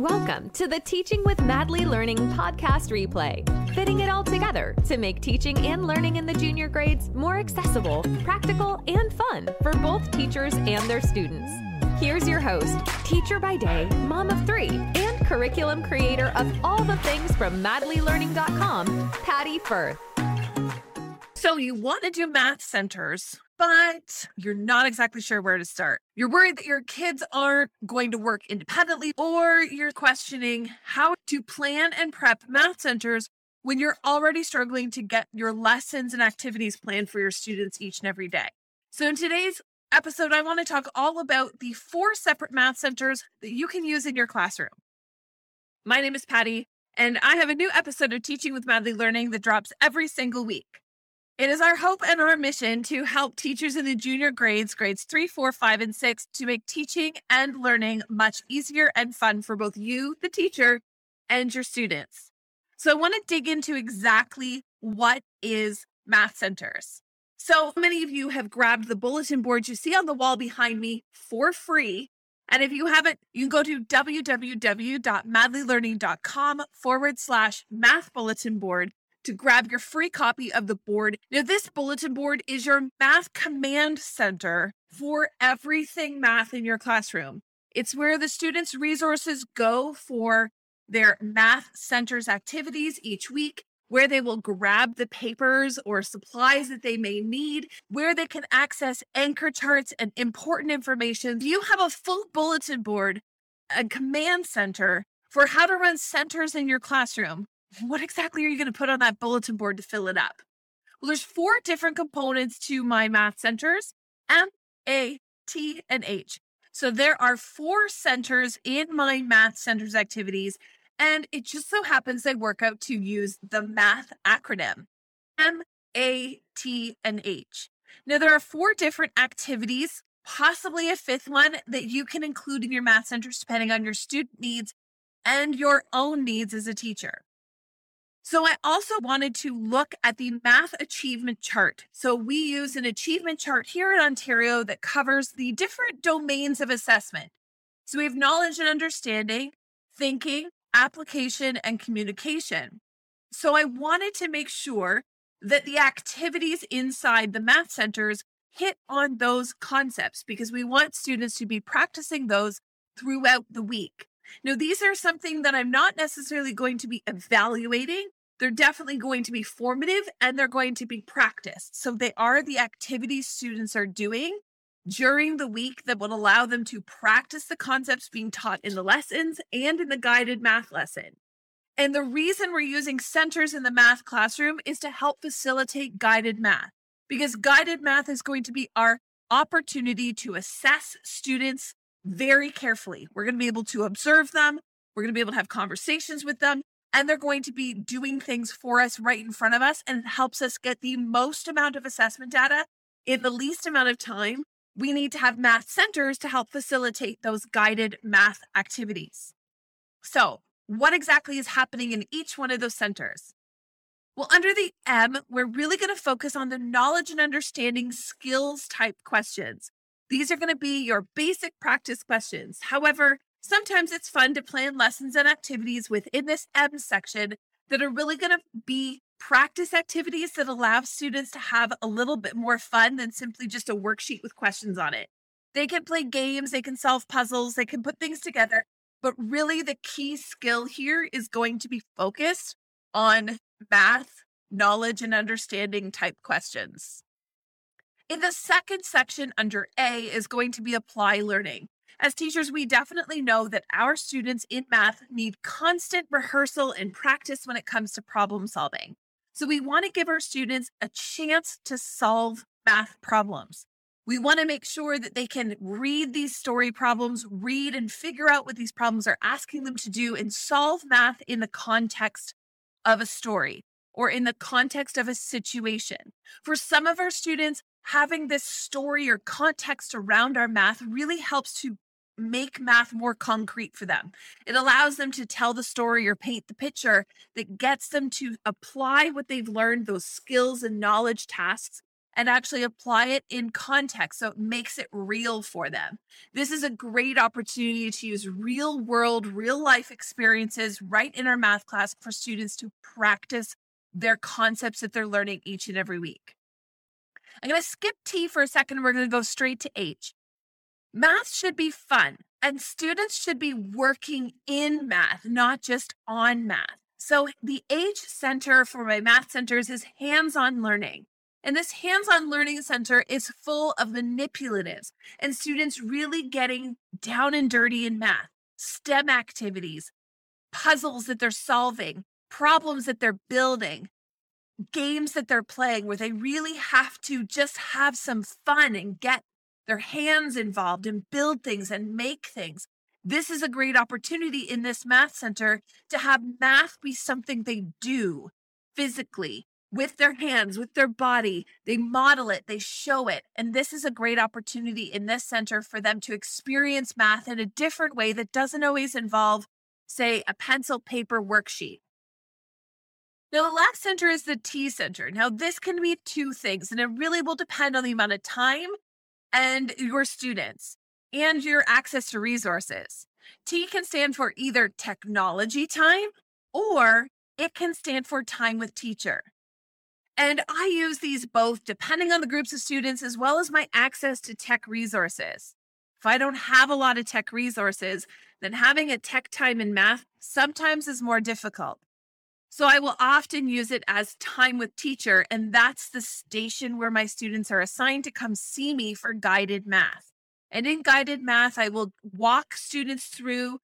Welcome to the Teaching with Madly Learning podcast replay, fitting it all together to make teaching and learning in the junior grades more accessible, practical, and fun for both teachers and their students. Here's your host, teacher by day, mom of three, and curriculum creator of all the things from madlylearning.com, Patty Firth. So, you want to do math centers, but you're not exactly sure where to start. You're worried that your kids aren't going to work independently, or you're questioning how to plan and prep math centers when you're already struggling to get your lessons and activities planned for your students each and every day. So, in today's episode, I want to talk all about the four separate math centers that you can use in your classroom. My name is Patty, and I have a new episode of Teaching with Madly Learning that drops every single week. It is our hope and our mission to help teachers in the junior grades, grades three, four, five, and six, to make teaching and learning much easier and fun for both you, the teacher, and your students. So I want to dig into exactly what is Math Centers. So many of you have grabbed the bulletin board you see on the wall behind me for free. And if you haven't, you can go to www.madlylearning.com forward slash math bulletin board to grab your free copy of the board. Now, this bulletin board is your math command center for everything math in your classroom. It's where the students' resources go for their math centers activities each week, where they will grab the papers or supplies that they may need, where they can access anchor charts and important information. You have a full bulletin board and command center for how to run centers in your classroom what exactly are you going to put on that bulletin board to fill it up? Well, there's four different components to my math centers M, A, T, and H. So there are four centers in my math centers activities, and it just so happens they work out to use the math acronym M, A, T, and H. Now, there are four different activities, possibly a fifth one that you can include in your math centers depending on your student needs and your own needs as a teacher. So I also wanted to look at the math achievement chart. So we use an achievement chart here in Ontario that covers the different domains of assessment. So we have knowledge and understanding, thinking, application, and communication. So I wanted to make sure that the activities inside the math centers hit on those concepts because we want students to be practicing those throughout the week. Now, these are something that I'm not necessarily going to be evaluating. They're definitely going to be formative and they're going to be practiced. So they are the activities students are doing during the week that will allow them to practice the concepts being taught in the lessons and in the guided math lesson. And the reason we're using centers in the math classroom is to help facilitate guided math because guided math is going to be our opportunity to assess students very carefully. We're going to be able to observe them. We're going to be able to have conversations with them, and they're going to be doing things for us right in front of us. And helps us get the most amount of assessment data in the least amount of time. We need to have math centers to help facilitate those guided math activities. So, what exactly is happening in each one of those centers? Well, under the M, we're really going to focus on the knowledge and understanding skills type questions. These are going to be your basic practice questions. However, sometimes it's fun to plan lessons and activities within this M section that are really going to be practice activities that allow students to have a little bit more fun than simply just a worksheet with questions on it. They can play games, they can solve puzzles, they can put things together, but really the key skill here is going to be focused on math, knowledge, and understanding type questions. In the second section under A is going to be apply learning. As teachers, we definitely know that our students in math need constant rehearsal and practice when it comes to problem solving. So we want to give our students a chance to solve math problems. We want to make sure that they can read these story problems, read and figure out what these problems are asking them to do, and solve math in the context of a story or in the context of a situation. For some of our students, having this story or context around our math really helps to make math more concrete for them. It allows them to tell the story or paint the picture that gets them to apply what they've learned, those skills and knowledge tasks and actually apply it in context so it makes it real for them. This is a great opportunity to use real world, real life experiences right in our math class for students to practice their concepts that they're learning each and every week. I'm going to skip T for a second. We're going to go straight to H. Math should be fun, and students should be working in math, not just on math. So, the H center for my math centers is hands on learning. And this hands on learning center is full of manipulatives and students really getting down and dirty in math, STEM activities, puzzles that they're solving, problems that they're building, games that they're playing where they really have to just have some fun and get their hands involved and build things and make things. This is a great opportunity in this math center to have math be something they do physically with their hands, with their body. They model it, they show it. And this is a great opportunity in this center for them to experience math in a different way that doesn't always involve, say, a pencil paper worksheet. Now, the last center is the T center. Now, this can be two things, and it really will depend on the amount of time and your students and your access to resources. T can stand for either technology time or it can stand for time with teacher. And I use these both depending on the groups of students as well as my access to tech resources. If I don't have a lot of tech resources, then having a tech time in math sometimes is more difficult. So I will often use it as time with teacher, and that's the station where my students are assigned to come see me for guided math. And in guided math, I will walk students through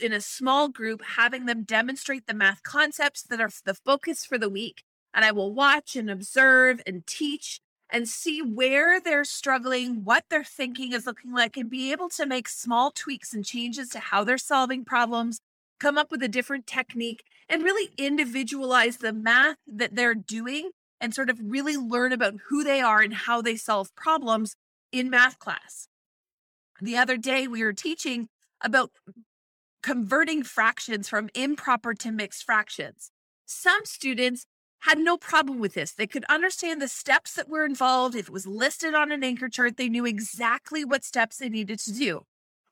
in a small group, having them demonstrate the math concepts that are the focus for the week and I will watch and observe and teach and see where they're struggling, what their thinking is looking like, and be able to make small tweaks and changes to how they're solving problems, come up with a different technique, and really individualize the math that they're doing and sort of really learn about who they are and how they solve problems in math class. The other day, we were teaching about converting fractions from improper to mixed fractions. Some students had no problem with this. They could understand the steps that were involved. If it was listed on an anchor chart, they knew exactly what steps they needed to do.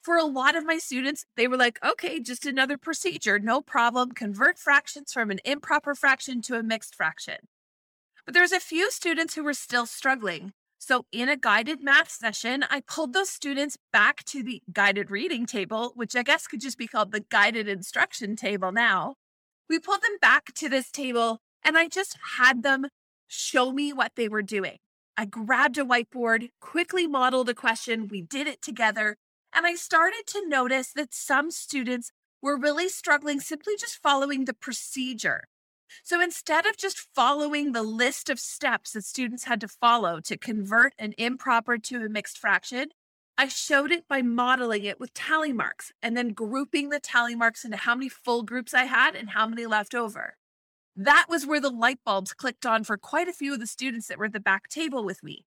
For a lot of my students, they were like, okay, just another procedure, no problem. Convert fractions from an improper fraction to a mixed fraction. But there's a few students who were still struggling. So, in a guided math session, I pulled those students back to the guided reading table, which I guess could just be called the guided instruction table now. We pulled them back to this table and I just had them show me what they were doing. I grabbed a whiteboard, quickly modeled a question. We did it together. And I started to notice that some students were really struggling simply just following the procedure. So instead of just following the list of steps that students had to follow to convert an improper to a mixed fraction, I showed it by modeling it with tally marks and then grouping the tally marks into how many full groups I had and how many left over. That was where the light bulbs clicked on for quite a few of the students that were at the back table with me.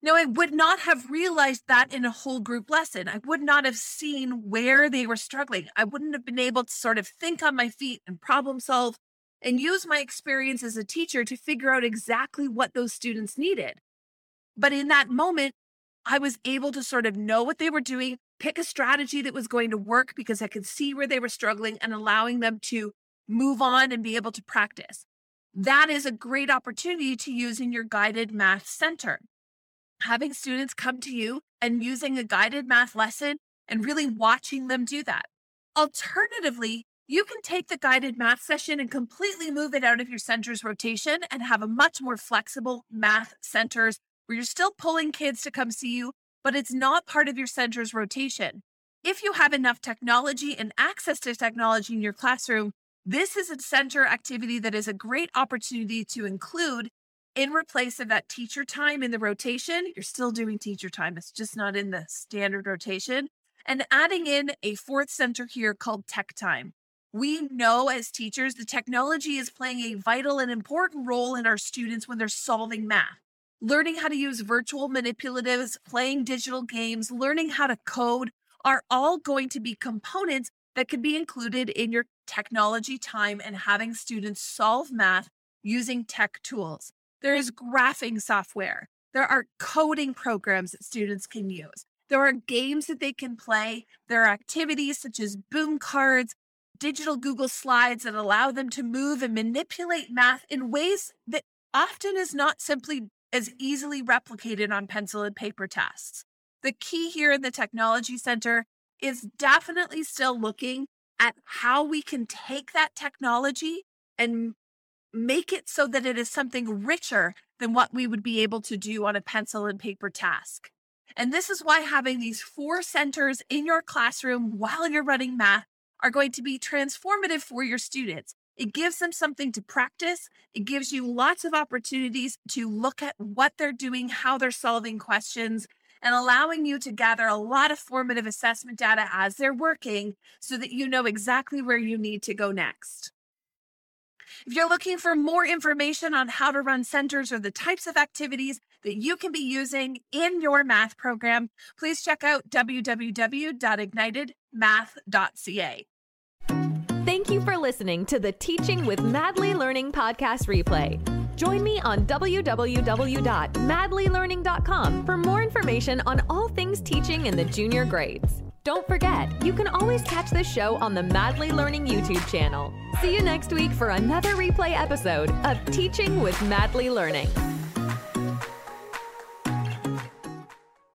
Now, I would not have realized that in a whole group lesson. I would not have seen where they were struggling. I wouldn't have been able to sort of think on my feet and problem solve and use my experience as a teacher to figure out exactly what those students needed. But in that moment, I was able to sort of know what they were doing, pick a strategy that was going to work because I could see where they were struggling and allowing them to move on and be able to practice. That is a great opportunity to use in your guided math center. Having students come to you and using a guided math lesson and really watching them do that. Alternatively, you can take the guided math session and completely move it out of your center's rotation and have a much more flexible math centers where you're still pulling kids to come see you, but it's not part of your center's rotation. If you have enough technology and access to technology in your classroom, this is a center activity that is a great opportunity to include in replace of that teacher time in the rotation. You're still doing teacher time, it's just not in the standard rotation. And adding in a fourth center here called tech time. We know as teachers, the technology is playing a vital and important role in our students when they're solving math. Learning how to use virtual manipulatives, playing digital games, learning how to code are all going to be components that can be included in your technology time and having students solve math using tech tools. There is graphing software. There are coding programs that students can use. There are games that they can play. There are activities such as boom cards, digital Google Slides that allow them to move and manipulate math in ways that often is not simply as easily replicated on pencil and paper tests. The key here in the Technology Center is definitely still looking at how we can take that technology and make it so that it is something richer than what we would be able to do on a pencil and paper task. And this is why having these four centers in your classroom while you're running math are going to be transformative for your students. It gives them something to practice. It gives you lots of opportunities to look at what they're doing, how they're solving questions, and allowing you to gather a lot of formative assessment data as they're working so that you know exactly where you need to go next. If you're looking for more information on how to run centers or the types of activities that you can be using in your math program, please check out www.ignitedmath.ca. Thank you for listening to the Teaching with Madly Learning podcast replay. Join me on www.madlylearning.com for more information on all things teaching in the junior grades. Don't forget, you can always catch this show on the Madly Learning YouTube channel. See you next week for another replay episode of Teaching with Madly Learning.